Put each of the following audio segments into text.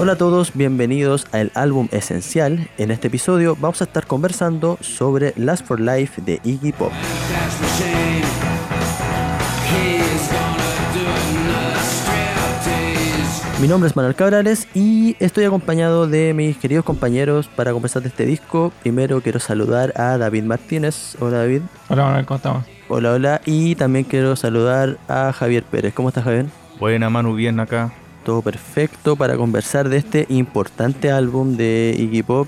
Hola a todos, bienvenidos al álbum Esencial. En este episodio vamos a estar conversando sobre Last for Life de Iggy Pop. Mi nombre es Manuel Cabrales y estoy acompañado de mis queridos compañeros para conversar de este disco. Primero quiero saludar a David Martínez. Hola David. Hola Manuel, ¿cómo estamos? Hola, hola. Y también quiero saludar a Javier Pérez. ¿Cómo estás Javier? Buena Manu, bien acá. Perfecto para conversar de este importante álbum de Iggy Pop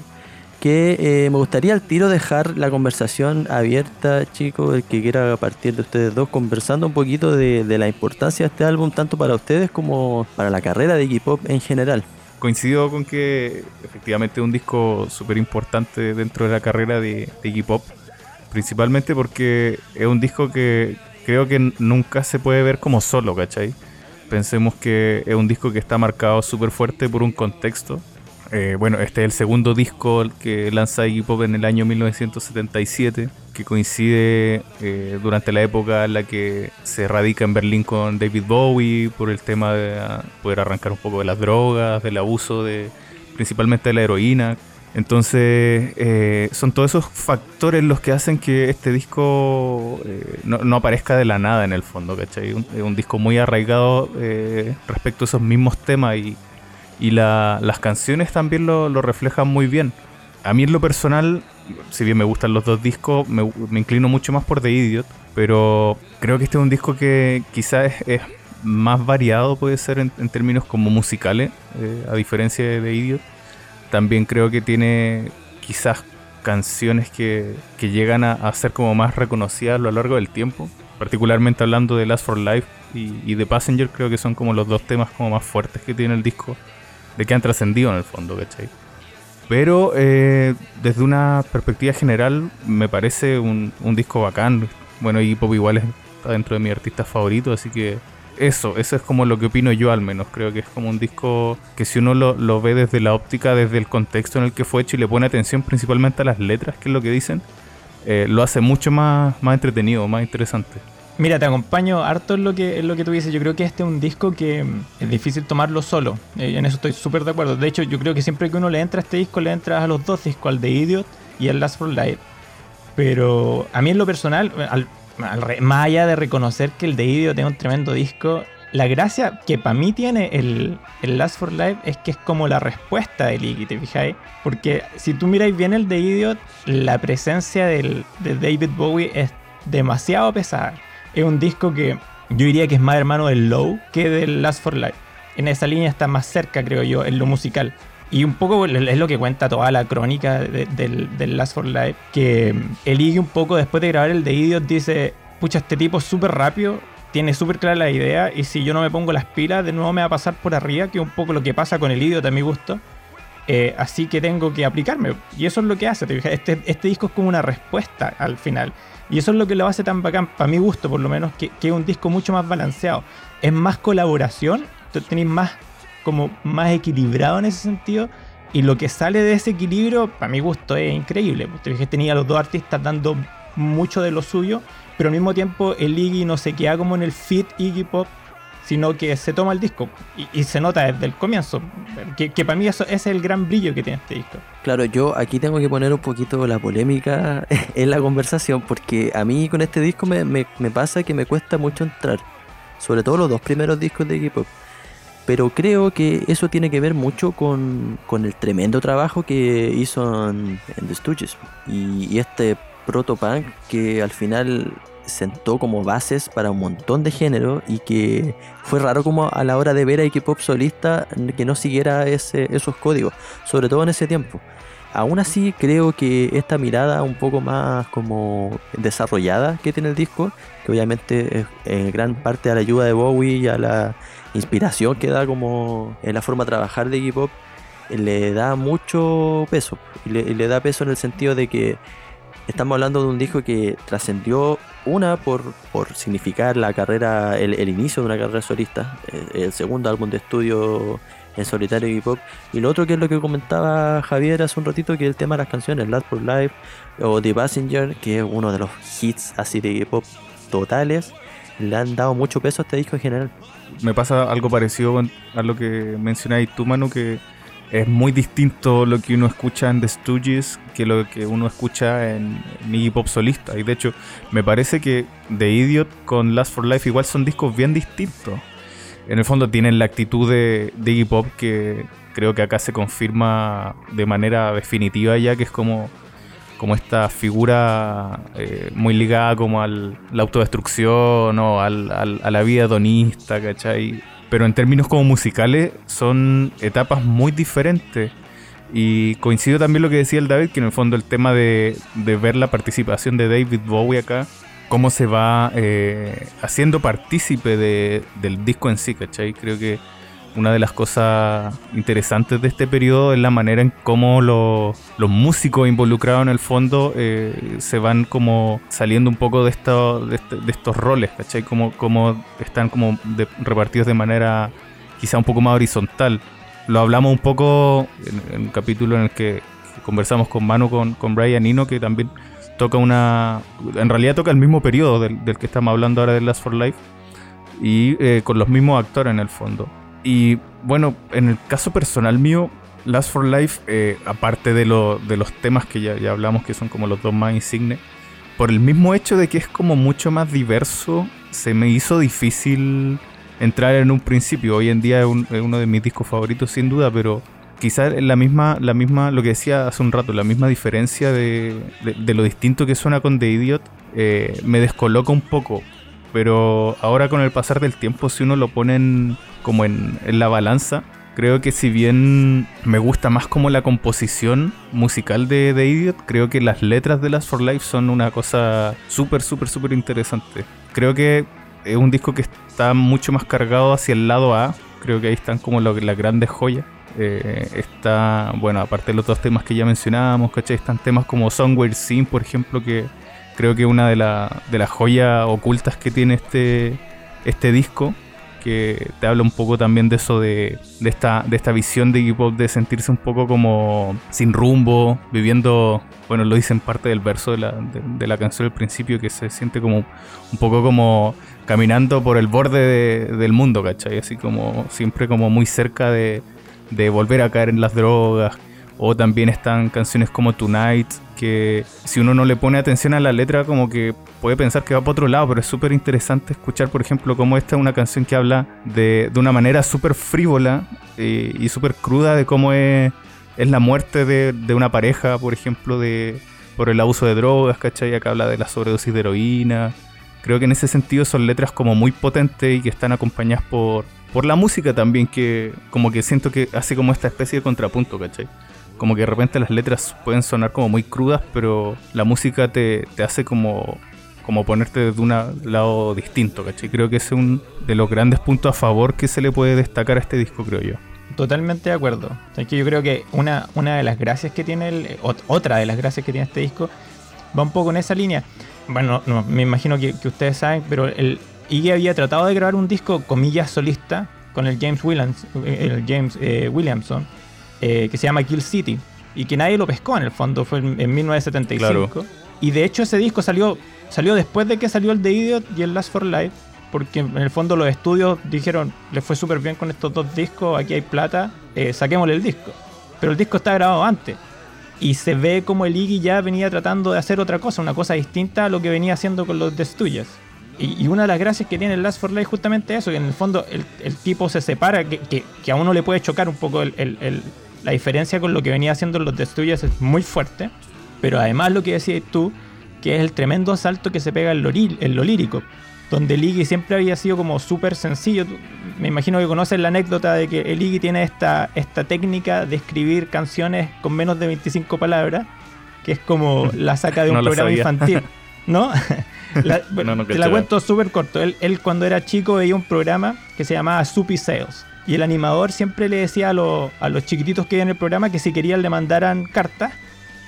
que eh, me gustaría al tiro dejar la conversación abierta, chicos, el que quiera partir de ustedes dos, conversando un poquito de, la importancia de este álbum, tanto para ustedes como para la carrera de Iggy Pop en general. Coincido con que efectivamente es un disco súper importante dentro de la carrera de, de Iggy Pop, principalmente porque es un disco que creo que nunca se puede ver como solo, ¿cachai? Pensemos que es un disco que está marcado súper fuerte por un contexto eh, bueno, este es el segundo disco que lanza Iggy Pop en el año 1977, que coincide eh, durante la época en la que se radica en Berlín con David Bowie por el tema de poder arrancar un poco de las drogas, del abuso de principalmente de la heroína. Entonces, eh, son todos esos factores los que hacen que este disco no, aparezca de la nada en el fondo, ¿cachai? Es un, disco muy arraigado respecto a esos mismos temas y las canciones también lo, reflejan muy bien. A mí en lo personal, si bien me gustan los dos discos, me, inclino mucho más por The Idiot, pero creo que este es un disco que quizás es, más variado, puede ser en, términos como musicales, eh, a diferencia de The Idiot. También creo que tiene quizás canciones que, llegan a, ser como más reconocidas a lo largo del tiempo, particularmente hablando de Last for Life y, y The Passenger, creo que son como los dos temas como más fuertes que tiene el disco de que han trascendido en el fondo, ¿cachai? Pero eh, desde una perspectiva general me parece un, disco bacán. Bueno, y Pop igual está dentro de mi artista favorito, así que eso, eso es como lo que opino yo al menos. Creo que es como un disco que si uno lo, ve desde la óptica, desde el contexto en el que fue hecho y le pone atención principalmente a las letras, que es lo que dicen, eh, lo hace mucho más, más entretenido, más interesante. Mira, te acompaño harto en lo que, en lo que tú dices. Yo creo que este es un disco que mm, es difícil tomarlo solo. Eh, en eso estoy súper de acuerdo. De hecho, yo creo que siempre que uno le entra a este disco, le entra a los dos discos, al de Idiot y al Last for Life. Pero a mí en lo personal, más allá de reconocer que el de Idiot es un tremendo disco, la gracia que para mí tiene el, Last for Life es que es como la respuesta del Iggy, ¿te fijáis? Porque si tú miráis bien el de Idiot, la presencia de David Bowie es demasiado pesada es un disco que yo diría que es más hermano del Low que del Last for Life. En esa línea está más cerca, creo yo, en lo musical. Y un poco es lo que cuenta toda la crónica del, Last for Life, que el Iggy un poco después de grabar el de Idiot dice, pucha, este tipo es súper rápido, tiene súper clara la idea, y si yo no me pongo las pilas, de nuevo me va a pasar por arriba, que es un poco lo que pasa con el Idiot a mi gusto. Eh, así que tengo que aplicarme. Y eso es lo que hace. Este, este disco es como una respuesta al final. Y eso es lo que lo hace tan bacán, para mi gusto por lo menos, que, es un disco mucho más balanceado. Es más colaboración, tenéis más como más equilibrado en ese sentido. Y lo que sale de ese equilibrio, para mi gusto, es increíble. Usted tenía los dos artistas dando mucho de lo suyo, pero al mismo tiempo el Iggy no se queda como en el fit Iggy Pop sino que se toma el disco y, se nota desde el comienzo, que, para mí eso es el gran brillo que tiene este disco. Claro, yo aquí tengo que poner un poquito la polémica en la conversación, porque a mí con este disco me, me, pasa que me cuesta mucho entrar, sobre todo los dos primeros discos de equipo. Pero creo que eso tiene que ver mucho con, con el tremendo trabajo que hizo en, The Stooges y, y este proto-punk que al final sentó como bases para un montón de géneros y que fue raro como a la hora de ver a Iggy solista que no siguiera ese, esos códigos, sobre todo en ese tiempo. Aún así creo que esta mirada un poco más como desarrollada que tiene el disco, que obviamente es en gran parte a la ayuda de Bowie y a la inspiración que da como en la forma de trabajar de Iggy Pop, le da mucho peso. y le da peso en el sentido de que estamos hablando de un disco que trascendió una por, por significar la carrera, el, inicio de una carrera solista, eh, el, segundo álbum de estudio en solitario y pop, y lo otro que es lo que comentaba Javier hace un ratito, que es el tema de las canciones, Last for Life o The Passenger, que es uno de los hits así de pop totales, le han dado mucho peso a este disco en general. Me pasa algo parecido a lo que mencionáis tú, Manu, que es muy distinto lo que uno escucha en The Stooges que lo que uno escucha en, Iggy Pop solista. Y de hecho, me parece que The Idiot con Last for Life igual son discos bien distintos. En el fondo tienen la actitud de, de Iggy Pop que creo que acá se confirma de manera definitiva ya que es como como esta figura eh, muy ligada como a la autodestrucción o al, a la vida hedonista, ¿cachai? Pero en términos como musicales son etapas muy diferentes. Y coincido también lo que decía el David, que en el fondo el tema de, de ver la participación de David Bowie acá, cómo se va eh, haciendo partícipe de, del disco en sí, ¿cachai? Creo que una de las cosas interesantes de este periodo es la manera en cómo los músicos involucrados en el fondo eh, se van como saliendo un poco de, esto, de, este, estos roles, ¿cachai? Como, como están como repartidos de manera quizá un poco más horizontal. Lo hablamos un poco en, un capítulo en el que, conversamos con Manu, con, con Brian Eno, que también toca una... En realidad toca el mismo periodo del, que estamos hablando ahora de Last for Life y eh, con los mismos actores en el fondo. Y bueno, en el caso personal mío, Last for Life, eh, aparte de, de, los temas que ya, ya, hablamos, que son como los dos más insignes, por el mismo hecho de que es como mucho más diverso, se me hizo difícil entrar en un principio. Hoy en día es, uno de mis discos favoritos sin duda, pero quizás la misma, la misma, lo que decía hace un rato, la misma diferencia de, de, lo distinto que suena con The Idiot, eh, me descoloca un poco. Pero ahora con el pasar del tiempo, si uno lo pone en, como en, la balanza, creo que si bien me gusta más como la composición musical de Idiot, creo que las letras de Last for Life son una cosa súper, súper, súper interesante. Creo que es un disco que está mucho más cargado hacia el lado A. Creo que ahí están como las grandes joyas. Eh, está, bueno, aparte de los dos temas que ya mencionábamos, ¿cachai? Están temas como Somewhere Sin, por ejemplo, que creo que una de, de las joyas ocultas que tiene este, este disco que te habla un poco también de eso de, esta, de esta visión de Iggy de sentirse un poco como sin rumbo, viviendo, bueno, lo dice en parte del verso de la, de, la canción al principio, que se siente como un poco como caminando por el borde del mundo, ¿cachai? Así como siempre como muy cerca de, de volver a caer en las drogas, o también están canciones como Tonight, que si uno no le pone atención a la letra, como que puede pensar que va para otro lado, pero es súper interesante escuchar, por ejemplo, como esta es una canción que habla de, de una manera súper frívola eh, y súper cruda de cómo es, es la muerte de, de, una pareja, por ejemplo, de por el abuso de drogas, ¿cachai? Acá habla de la sobredosis de heroína. Creo que en ese sentido son letras como muy potentes y que están acompañadas por, por la música también, que como que siento que hace como esta especie de contrapunto, ¿cachai? Como que de repente las letras pueden sonar como muy crudas, pero la música te, hace como, como ponerte de un lado distinto, ¿cachai? Creo que es un de los grandes puntos a favor que se le puede destacar a este disco, creo yo. Totalmente de acuerdo. Es que yo creo que una, una de las gracias que tiene, el, otra de las gracias que tiene este disco, va un poco en esa línea. Bueno, no, me imagino que, ustedes saben, pero el Iggy había tratado de grabar un disco, comillas, solista, con el James, Williams, el James eh, Williamson eh, que se llama Kill City y que nadie lo pescó en el fondo, fue en, 1975. Y de hecho ese disco salió, salió después de que salió el The Idiot y el Last for Life, porque en el fondo los estudios dijeron, les fue súper bien con estos dos discos, aquí hay plata, eh, saquémosle el disco. Pero el disco está grabado antes. Y se ve como el Iggy ya venía tratando de hacer otra cosa, una cosa distinta a lo que venía haciendo con los The Stooges. Y, una de las gracias que tiene el Last for Life justamente eso, que en el fondo el, tipo se separa, que, que, a uno le puede chocar un poco el, la diferencia con lo que venía haciendo los Destruyers es muy fuerte, pero además lo que decías tú, que es el tremendo salto que se pega en lo, lírico, donde el Iggy siempre había sido como súper sencillo. Me imagino que conoces la anécdota de que el Iggy tiene esta, esta técnica de escribir canciones con menos de 25 palabras, que es como la saca de un programa infantil. ¿No? te la cuento súper corto. Él, él, cuando era chico veía un programa que se llamaba Soupy Sales y el animador siempre le decía a, los chiquititos que hay en el programa que si querían le mandaran cartas,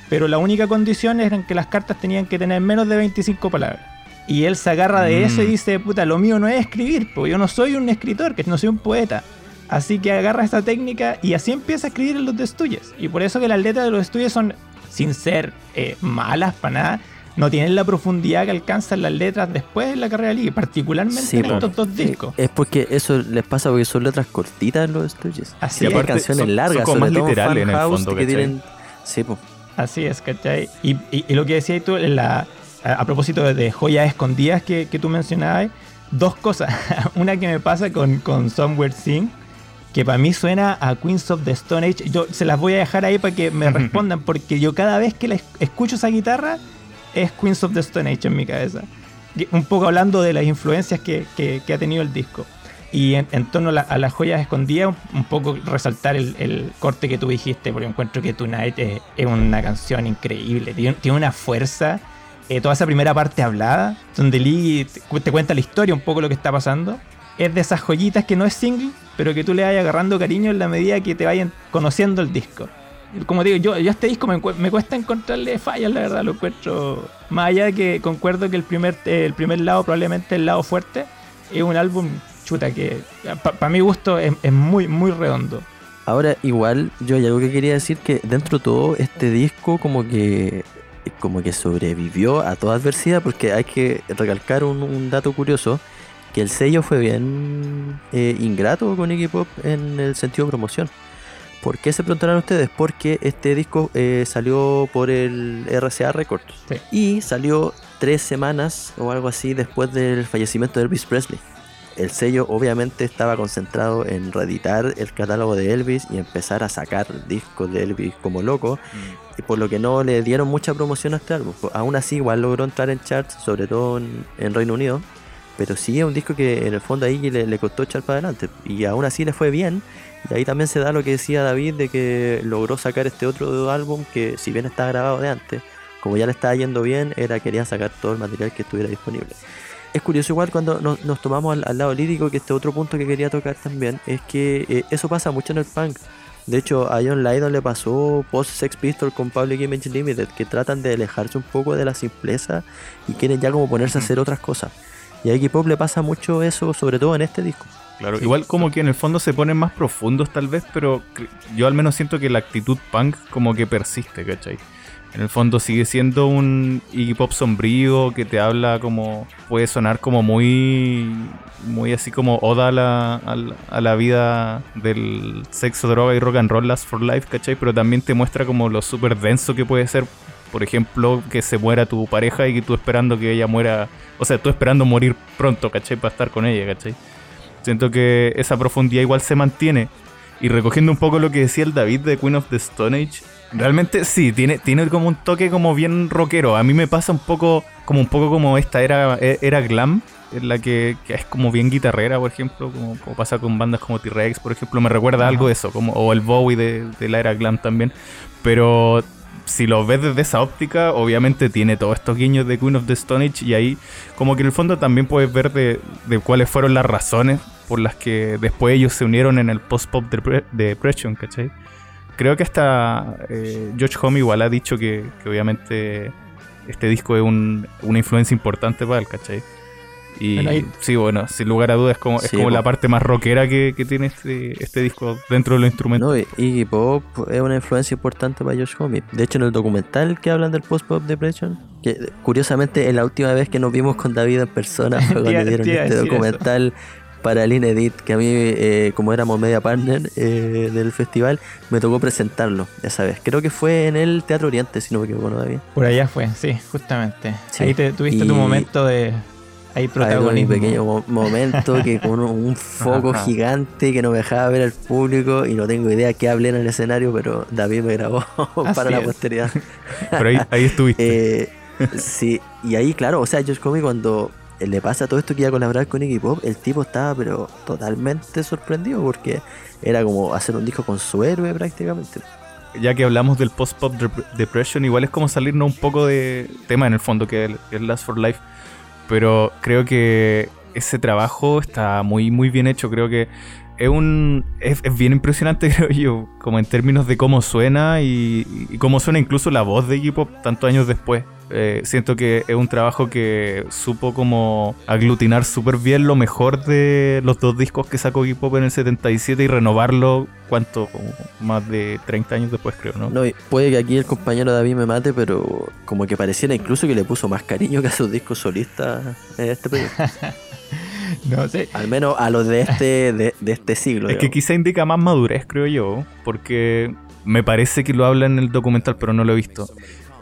pero la única condición era que las cartas tenían que tener menos de 25 palabras. Y él se agarra de eso y mm. dice, puta, lo mío no es escribir, porque yo no soy un escritor, que no soy un poeta. Así que agarra esta técnica y así empieza a escribir en los de Y por eso que las letras de los estudios son, sin ser eh, malas para nada, no tienen la profundidad que alcanzan las letras después de la carrera libre, particularmente en estos dos discos. Es porque eso les pasa porque son letras cortitas los Stooges. Así y canciones largas, son más literales en el fondo, que tienen... Sí, pues. Así es, ¿cachai? Y, y, lo que decías tú, la, a, propósito de, joyas escondidas que, que tú mencionabas, dos cosas. Una que me pasa con, con Somewhere Sing, que para mí suena a Queens of the Stone Age. Yo se las voy a dejar ahí para que me respondan, porque yo cada vez que escucho esa guitarra es Queens of the Stone Age en mi cabeza. Un poco hablando de las influencias que, ha tenido el disco. Y en, torno a, las joyas escondidas, un, poco resaltar el, corte que tú dijiste, porque encuentro que Tonight es, es una canción increíble. Tiene, una fuerza. Eh, toda esa primera parte hablada, donde Lee te cuenta la historia, un poco lo que está pasando es de esas joyitas que no es single, pero que tú le vayas agarrando cariño en la medida que te vayan conociendo el disco. Como digo, yo, yo a este disco me, cuesta encontrarle fallas, la verdad, lo encuentro. Más allá de que concuerdo que el primer, el primer lado, probablemente el lado fuerte, es un álbum chuta que para mi gusto es, muy, muy redondo. Ahora, igual, yo hay algo que quería decir que dentro de todo este disco como que como que sobrevivió a toda adversidad porque hay que recalcar un, un dato curioso que el sello fue bien eh, ingrato con Iggy Pop en el sentido de promoción. ¿Por qué se preguntarán ustedes? Porque este disco eh, salió por el RCA Records y salió tres semanas o algo así después del fallecimiento de Elvis Presley. El sello obviamente estaba concentrado en reeditar el catálogo de Elvis y empezar a sacar discos de Elvis como loco, mm. y por lo que no le dieron mucha promoción a este álbum. Aún así, igual logró entrar en charts, sobre todo en Reino Unido, pero sí es un disco que en el fondo ahí le, le costó echar para adelante. Y aún así le fue bien. Y ahí también se da lo que decía David de que logró sacar este otro álbum que si bien está grabado de antes, como ya le estaba yendo bien, era quería sacar todo el material que estuviera disponible. Es curioso igual cuando nos, tomamos al, lado lírico, que este otro punto que quería tocar también, es que eh, eso pasa mucho en el punk. De hecho, a John Lydon le pasó post Sex Pistol con Public Image Limited, que tratan de alejarse un poco de la simpleza y quieren ya como ponerse a hacer otras cosas. Y a Iggy Pop le pasa mucho eso, sobre todo en este disco. Claro, igual como que en el fondo se ponen más profundos tal vez, pero yo al menos siento que la actitud punk como que persiste, ¿cachai? En el fondo sigue siendo un Iggy Pop sombrío que te habla como. puede sonar como muy. muy así como oda a la, a la, vida del sexo, droga y rock and roll last for life, ¿cachai? Pero también te muestra como lo súper denso que puede ser por ejemplo, que se muera tu pareja y que tú esperando que ella muera, o sea, tú esperando morir pronto, ¿cachai? Para estar con ella, ¿cachai? Siento que esa profundidad igual se mantiene. Y recogiendo un poco lo que decía el David de Queen of the Stone Age, realmente sí, tiene, tiene como un toque como bien rockero. A mí me pasa un poco como un poco como esta era, era glam, en la que, es como bien guitarrera, por ejemplo, como, pasa con bandas como T-Rex, por ejemplo, me recuerda algo eso, como, o el Bowie de, de la era glam también. Pero si lo ves desde esa óptica, obviamente tiene todos estos guiños de Queen of the Stone Age y ahí como que en el fondo también puedes ver de, cuáles fueron las razones por las que después ellos se unieron en el post-pop depression, ¿cachai? Creo que hasta eh, George Home igual ha dicho que, obviamente este disco es una influencia importante para él, ¿cachai? Y sí, bueno, sin lugar a dudas es como, es como la parte más rockera que, tiene este, este disco dentro de los instrumentos. No, Iggy Pop es una influencia importante para Josh Homme. De hecho, en el documental que hablan del post-pop depression, que curiosamente es la última vez que nos vimos con David en persona fue cuando dieron este documental para el Inedit, que a mí, eh, como éramos media partner eh, del festival, me tocó presentarlo esa vez. Creo que fue en el Teatro Oriente, si no me equivoco, David. Por allá fue, sí, justamente. Ahí te, tuviste tu momento de hay protagonismo. un pequeño momento que con un foco gigante que no me dejaba ver al público y no tengo idea qué hablé en el escenario, pero David me grabó para la posteridad. pero ahí, ahí estuviste. Eh, sí, y ahí, claro, o sea, Josh Comey cuando le pasa todo esto que iba a colaborar con Iggy Pop, el tipo estaba pero totalmente sorprendido porque era como hacer un disco con su héroe prácticamente. Ya que hablamos del post-pop depression, igual es como salirnos un poco de tema en el fondo, que es Last for Life pero creo que ese trabajo está muy, muy bien hecho. Creo que es un es, bien impresionante, creo yo, como en términos de cómo suena y, cómo suena incluso la voz de Iggy Pop tantos años después. Eh, siento que es un trabajo que supo como aglutinar súper bien lo mejor de los dos discos que sacó Iggy Pop en el 77 y renovarlo, ¿cuánto? Como más de 30 años después creo, ¿no? No, puede que aquí el compañero David me mate, pero como que pareciera incluso que le puso más cariño que a sus discos solistas en este periodo. No sé. Al menos a los de este, de, de este siglo. Es que quizá indica más madurez, creo yo, porque me parece que lo habla en el documental, pero no lo he visto.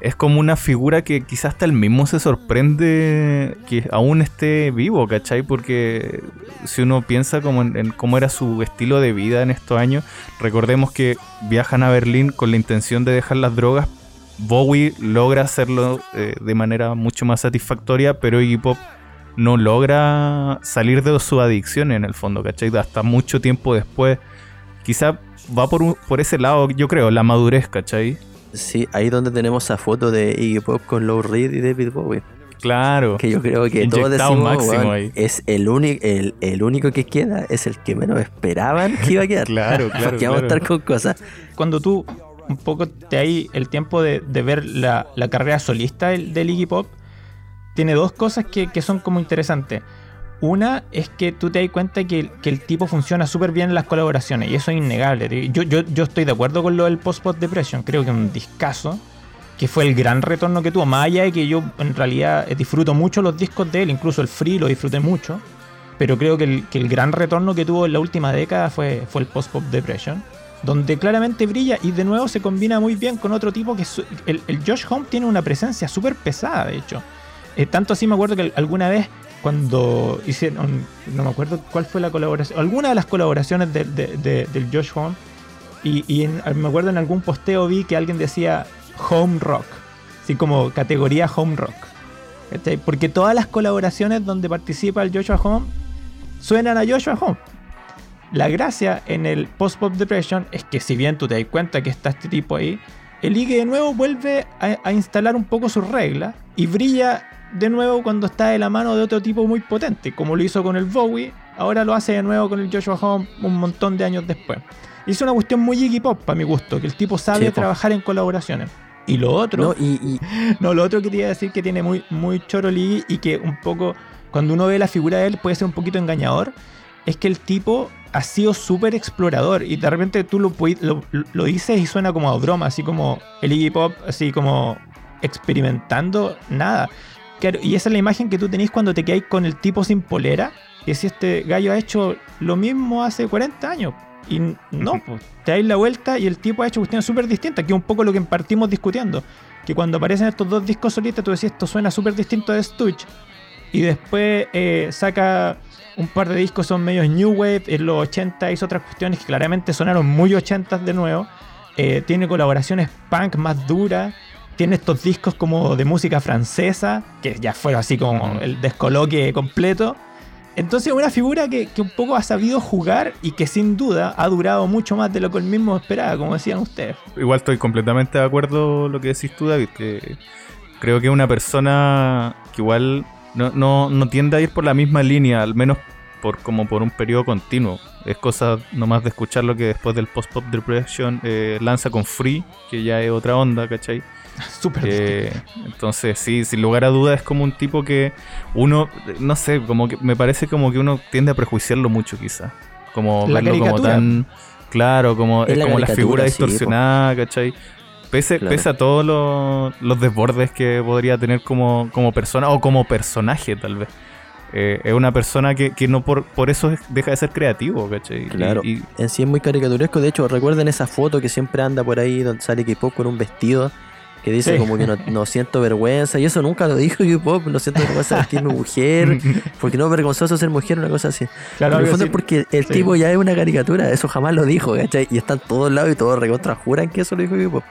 Es como una figura que quizás hasta él mismo se sorprende que aún esté vivo, ¿cachai? Porque si uno piensa como en, cómo era su estilo de vida en estos años, recordemos que viajan a Berlín con la intención de dejar las drogas. Bowie logra hacerlo eh, de manera mucho más satisfactoria, pero Iggy Pop no logra salir de su adicción en el fondo, ¿cachai? Hasta mucho tiempo después. Quizá va por, por ese lado, yo creo, la madurez, ¿cachai? Sí, ahí donde tenemos esa foto de Iggy Pop con Lou Reed y David Bowie. Claro. Que yo creo que todos Inyectado decimos, máximo ahí. es el, único el, el único que queda, es el que menos esperaban que iba a quedar. Claro, claro, Porque vamos a estar con cosas. Cuando tú un poco te hay el tiempo de, de ver la, la carrera solista del, del Iggy Pop, tiene dos cosas que, que son como interesantes. Una es que tú te das cuenta que, el- tipo funciona súper bien en las colaboraciones y eso es innegable. Yo, estoy de acuerdo con lo del Post-Pot Depression, creo que un discazo, que fue el gran retorno que tuvo. Más allá de que yo en realidad eh, disfruto mucho los discos de él, incluso el Free lo disfruté mucho, pero creo que el, gran retorno que tuvo en la última década fue, el Post-Pop Depression, donde claramente brilla y de nuevo se combina muy bien con otro tipo que su- el, el Josh Home tiene una presencia súper pesada, de hecho. Eh, tanto así me acuerdo que alguna vez cuando hicieron, no me acuerdo cuál fue la colaboración, alguna de las colaboraciones de- de- de- del Josh Home, y, me acuerdo en algún posteo vi que alguien decía Home Rock, así como categoría Home Rock. Porque todas las colaboraciones donde participa el Joshua Home suenan a Joshua Home. La gracia en el Post-Pop Depression es que si bien tú te das cuenta que está este tipo ahí, el Iggy de nuevo vuelve a, a instalar un poco sus reglas y brilla de nuevo cuando está de la mano de otro tipo muy potente, como lo hizo con el Bowie, ahora lo hace de nuevo con el Joshua Home un montón de años después. Y es una cuestión muy Iggy Pop para mi gusto, que el tipo sabe Sí, trabajar en colaboraciones. Y lo otro... No, y, y- No, lo otro que quería decir que tiene muy, muy choro Lee y que un poco, cuando uno ve la figura de él, puede ser un poquito engañador, es que el tipo ha sido súper explorador y de repente tú lo, lo, lo dices y suena como a broma, así como el Iggy Pop, así como experimentando, nada. Claro, y esa es la imagen que tú tenés cuando te quedáis con el tipo sin polera, que si este gallo ha hecho lo mismo hace 40 años. Y no, pues, te dais la vuelta y el tipo ha hecho cuestiones súper distintas, que es un poco lo que partimos discutiendo. Que cuando aparecen estos dos discos solistas, tú decís, esto suena súper distinto de Stutch. Y después eh, saca un par de discos, son medios New Wave, en los 80 hizo otras cuestiones que claramente sonaron muy 80 de nuevo. Eh, tiene colaboraciones punk más duras. Tiene estos discos como de música francesa, que ya fue así como el descoloque completo. Entonces, una figura que, que un poco ha sabido jugar y que sin duda ha durado mucho más de lo que él mismo esperaba, como decían ustedes. Igual estoy completamente de acuerdo lo que decís tú, David, que creo que es una persona que igual no, no, no tiende a ir por la misma línea, al menos por como por un periodo continuo. Es cosa nomás de escuchar lo que después del post-pop depression eh, lanza con Free, que ya es otra onda, ¿cachai? Súper Eh, entonces, sí, sin lugar a dudas es como un tipo que uno, no sé, como que me parece como que uno tiende a prejuiciarlo mucho quizá. Como La verlo como tan claro, como, Es es la como la figura sí, distorsionada, ¿cachai? Pese, Claro. pese a todos los, los desbordes que podría tener como, como persona o como personaje tal vez. Eh, es una persona que, que no por, por eso es- deja de ser creativo, ¿cachai? Y- Claro. y- en sí es muy caricaturesco. De hecho, recuerden esa foto que siempre anda por ahí donde sale K-pop con un vestido que dice Sí. como que no, no siento vergüenza. Y eso nunca lo dijo K-pop. No siento vergüenza de vestirme mujer. Porque no es vergonzoso ser mujer, una cosa así. Claro, en el fondo es porque el Sí. tipo ya es una caricatura. Eso jamás lo dijo, ¿cachai? Y está en todos lados y todos recontra juran que eso lo dijo K-pop.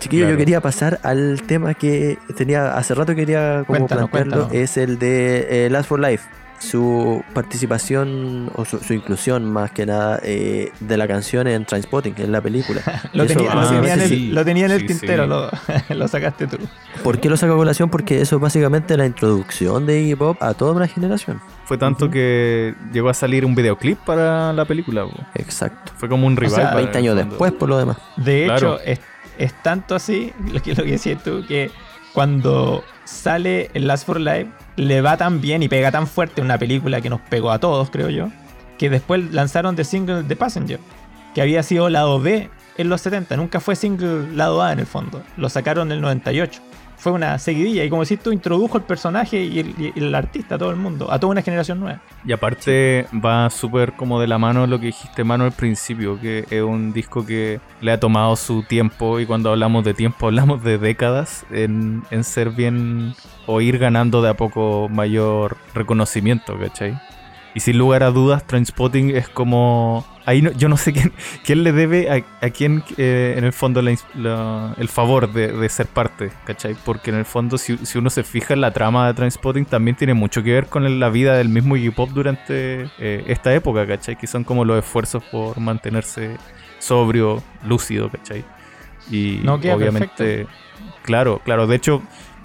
Chiquillo, Claro. yo quería pasar al tema que tenía hace rato quería como Cuéntanos, plantearlo. cuéntanos. Es el de eh, Last for Life. Su participación o su, su inclusión más que nada eh, de la canción en Trainspotting, en la película. Lo Eso, tenía, lo ah, tenía en el, sí. lo tenía en el Sí, tintero, sí. Lo, lo sacaste tú. ¿Por qué lo saco a colación? Porque eso es básicamente la introducción de Iggy Pop a toda una generación. fue tanto que llegó a salir un videoclip para la película. Exacto. Fue como un rival. sea, para 20 años después, por lo demás. De Claro. hecho, es, es tanto así, lo que, lo que decías tú, que cuando sale el Last for Life, le va tan bien y pega tan fuerte una película que nos pegó a todos, creo yo, que después lanzaron The Single The Passenger, que había sido lado B en los 70, nunca fue single lado A en el fondo, lo sacaron en el 98 fue una seguidilla. Y como decís tú, introdujo el personaje y el, artista a todo el mundo, a toda una generación nueva. Y aparte va súper como de la mano lo que dijiste, mano, al principio, que es un disco que le ha tomado su tiempo. Y cuando hablamos de tiempo, hablamos de décadas en, en ser bien o ir ganando de a poco mayor reconocimiento, ¿cachai? Y sin lugar a dudas, Trainspotting es como. Ahí yo no sé quién, quién le debe a, a quién, eh, en el fondo, el favor de, ser parte, ¿cachai? Porque en el fondo, si, uno se fija en la trama de Trainspotting, también tiene mucho que ver con la vida del mismo Iggy Pop durante eh, esta época, ¿cachai? Que son como los esfuerzos por mantenerse sobrio, lúcido, ¿cachai? Y obviamente. Claro, claro. De hecho,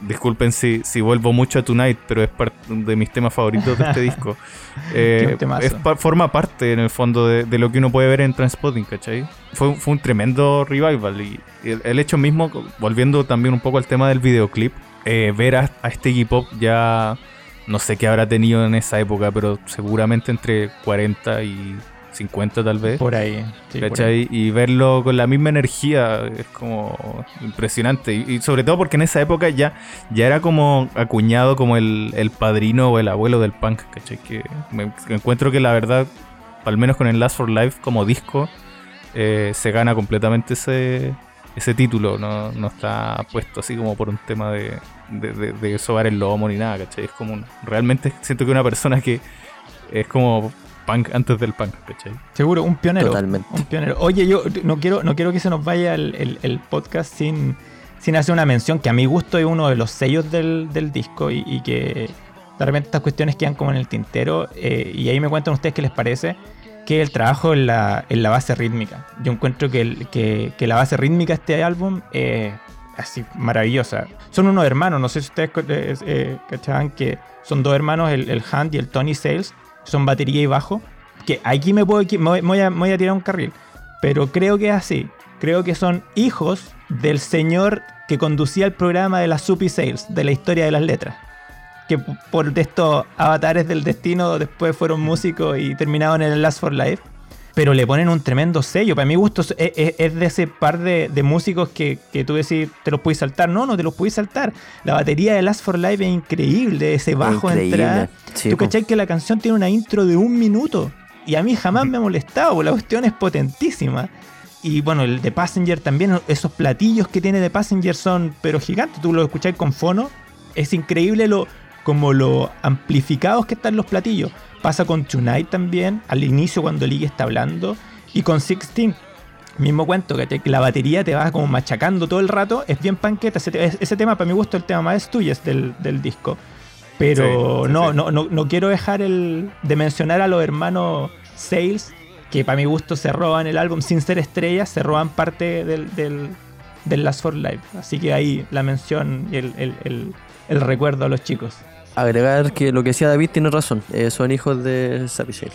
disculpen si, si vuelvo mucho a Tonight, pero es parte de mis temas favoritos de este disco. Eh, es, forma parte, en el fondo, de, lo que uno puede ver en Transpotting, ¿cachai? Fue, fue un tremendo revival. Y el, hecho mismo, volviendo también un poco al tema del videoclip, eh, ver a, a este hip hop ya, no sé qué habrá tenido en esa época, pero seguramente entre 40 y 50 tal vez. Por ahí. Y verlo con la misma energía es como impresionante. Y, sobre todo porque en esa época ya, ya era como acuñado como el, padrino o el abuelo del punk, ¿cachai? Que me, encuentro que la verdad, al menos con el Last for Life como disco, eh, se gana completamente ese, ese título. No, no está puesto así como por un tema de, de, de, sobar el lomo ni nada, ¿cachai? Es como realmente siento que una persona que es como punk antes del punk, ¿cachai? Seguro, un pionero. Totalmente. Un pionero. Oye, yo no quiero, no quiero que se nos vaya el, podcast sin, sin hacer una mención que a mi gusto es uno de los sellos del, disco y, que de repente estas cuestiones quedan como en el tintero eh, y ahí me cuentan ustedes qué les parece que el trabajo en la, en la base rítmica. Yo encuentro que, que, la base rítmica de este álbum es así maravillosa. Son unos hermanos, no sé si ustedes eh, eh, cachaban que son dos hermanos, el, el Hunt y el Tony Sales, son batería y bajo. Que aquí me, puedo, voy, a, voy a tirar un carril. Pero creo que es así. Creo que son hijos del señor que conducía el programa de las Supi Sales, de la historia de las letras. Que por estos avatares del destino después fueron músicos y terminaron en el Last for Life pero le ponen un tremendo sello. Para mi gusto es, de ese par de, músicos que, tú decís, te los puedes saltar. No, no te los puedes saltar. La batería de Last for Life es increíble, ese bajo de entrada. tú cachai que la canción tiene una intro de un minuto. Y a mí jamás me ha molestado, la cuestión es potentísima. Y bueno, el de Passenger también, esos platillos que tiene de Passenger son pero gigantes. Tú lo escucháis con fono. Es increíble lo como lo amplificados que están los platillos. Pasa con Tonight también, al inicio cuando Ligue está hablando. Y con Sixteen, mismo cuento, que la batería te va como machacando todo el rato. Es bien panqueta. Ese, tema, para mi gusto, el tema más tuyo del, del disco. Pero no, No, no, no, quiero dejar el, de mencionar a los hermanos Sales, que para mi gusto se roban el álbum sin ser estrellas, se roban parte del, del, del Last for Life. Así que ahí la mención y el, el, el recuerdo a los chicos agregar que lo que decía David tiene razón. Eh, son hijos de Sapichel.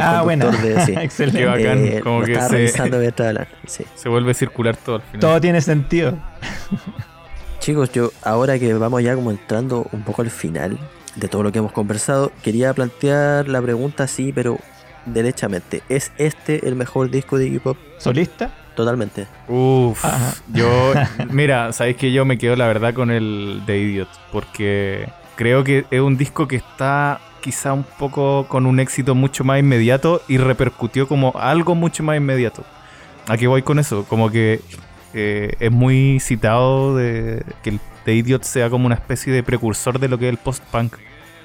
¿Ah, ah bueno. De, sí. Excelente. Qué bacán. Eh, como que se, se vuelve circular todo al final. Todo tiene sentido. Chicos, yo ahora que vamos ya como entrando un poco al final de todo lo que hemos conversado, quería plantear la pregunta así, pero derechamente. ¿Es este el mejor disco de hip hop? ¿Solista? Totalmente. Uf, yo, mira, sabéis que yo me quedo la verdad con el de Idiot, porque creo que es un disco que está quizá un poco con un éxito mucho más inmediato y repercutió como algo mucho más inmediato. Aquí voy con eso, como que eh, es muy citado de que The Idiot sea como una especie de precursor de lo que es el post-punk.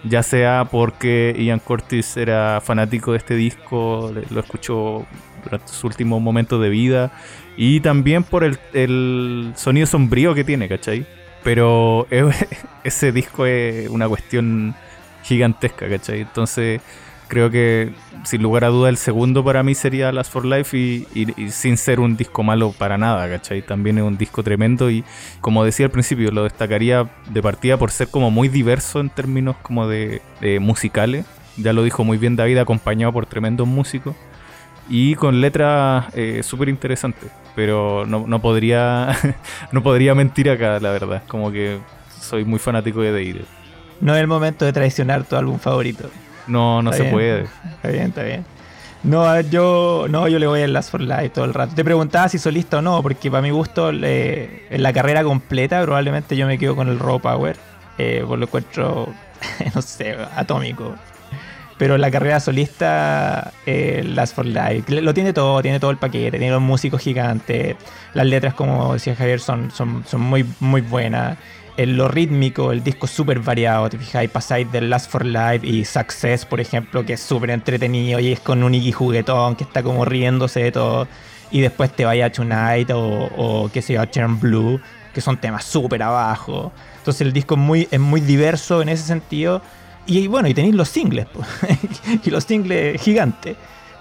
Ya sea porque Ian Curtis era fanático de este disco, lo escuchó durante su último momento de vida, y también por el, el sonido sombrío que tiene, ¿cachai? Pero ese disco es una cuestión gigantesca, ¿cachai? Entonces creo que sin lugar a duda el segundo para mí sería Last for Life y, sin ser un disco malo para nada, ¿cachai? También es un disco tremendo y como decía al principio, lo destacaría de partida por ser como muy diverso en términos como de, musicales. Ya lo dijo muy bien David, acompañado por tremendos músicos. Y con letras eh, súper interesantes. Pero no, no podría no podría mentir acá, la verdad. Como que soy muy fanático de The No es el momento de traicionar tu álbum favorito. No, no se puede. Está bien, está bien. No, yo no, yo le voy a Last for Life todo el rato. Te preguntaba si solista o no, porque para mi gusto, en la carrera completa, probablemente yo me quedo con el Raw Power. Eh, por lo encuentro, no sé, atómico. Pero la carrera solista, eh, Last for Life, lo tiene todo, tiene todo el paquete, tiene los músicos gigantes, las letras, como decía Javier, son, son, muy, muy buenas en lo rítmico, el disco súper variado. Te fijáis, pasáis del Last for Life y Success, por ejemplo, que es súper entretenido y es con un Iggy juguetón que está como riéndose de todo. Y después te vaya a Tonight o, o qué sé yo, Turn Blue, que son temas súper abajo. Entonces el disco es muy, es muy diverso en ese sentido. Y bueno, y tenéis los singles, y los singles gigantes.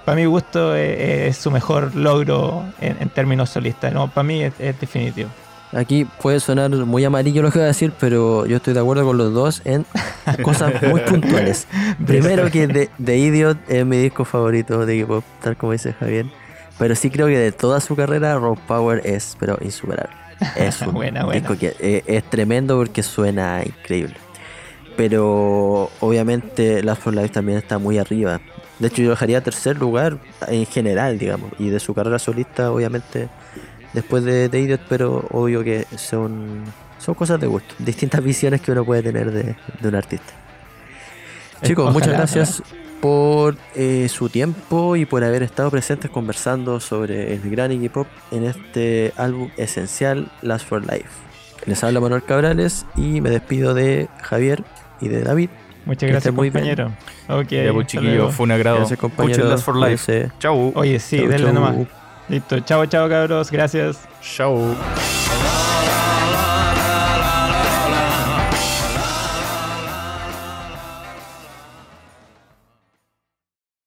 Para mi gusto es, su mejor logro en, términos solistas. ¿no? Para mí es definitivo. Aquí puede sonar muy amarillo lo que voy a decir, pero yo estoy de acuerdo con los dos en cosas muy puntuales. Primero que The, Idiot es mi disco favorito de K-pop, tal como dice Javier. Pero sí creo que de toda su carrera, Rock Power es pero insuperable. Es un disco que eh, es, tremendo porque suena increíble. Pero obviamente Last for Life también está muy arriba. De hecho, yo dejaría tercer lugar en general, digamos. Y de su carrera solista, obviamente después de, de Idiot, pero obvio que son, son cosas de gusto, distintas visiones que uno puede tener de, un artista. Chicos, muchas gracias por eh, su tiempo y por haber estado presentes conversando sobre el gran Iggy Pop en este álbum esencial, Last for Life. Les habla Manuel Cabrales y me despido de Javier y de David. Muchas gracias, compañero. Ok, pues, chiquillo, fue un agrado. Gracias, compañero. Last for Life. Chau. Oye, sí, denle nomás. Listo, chao, chao cabros, gracias. Chao.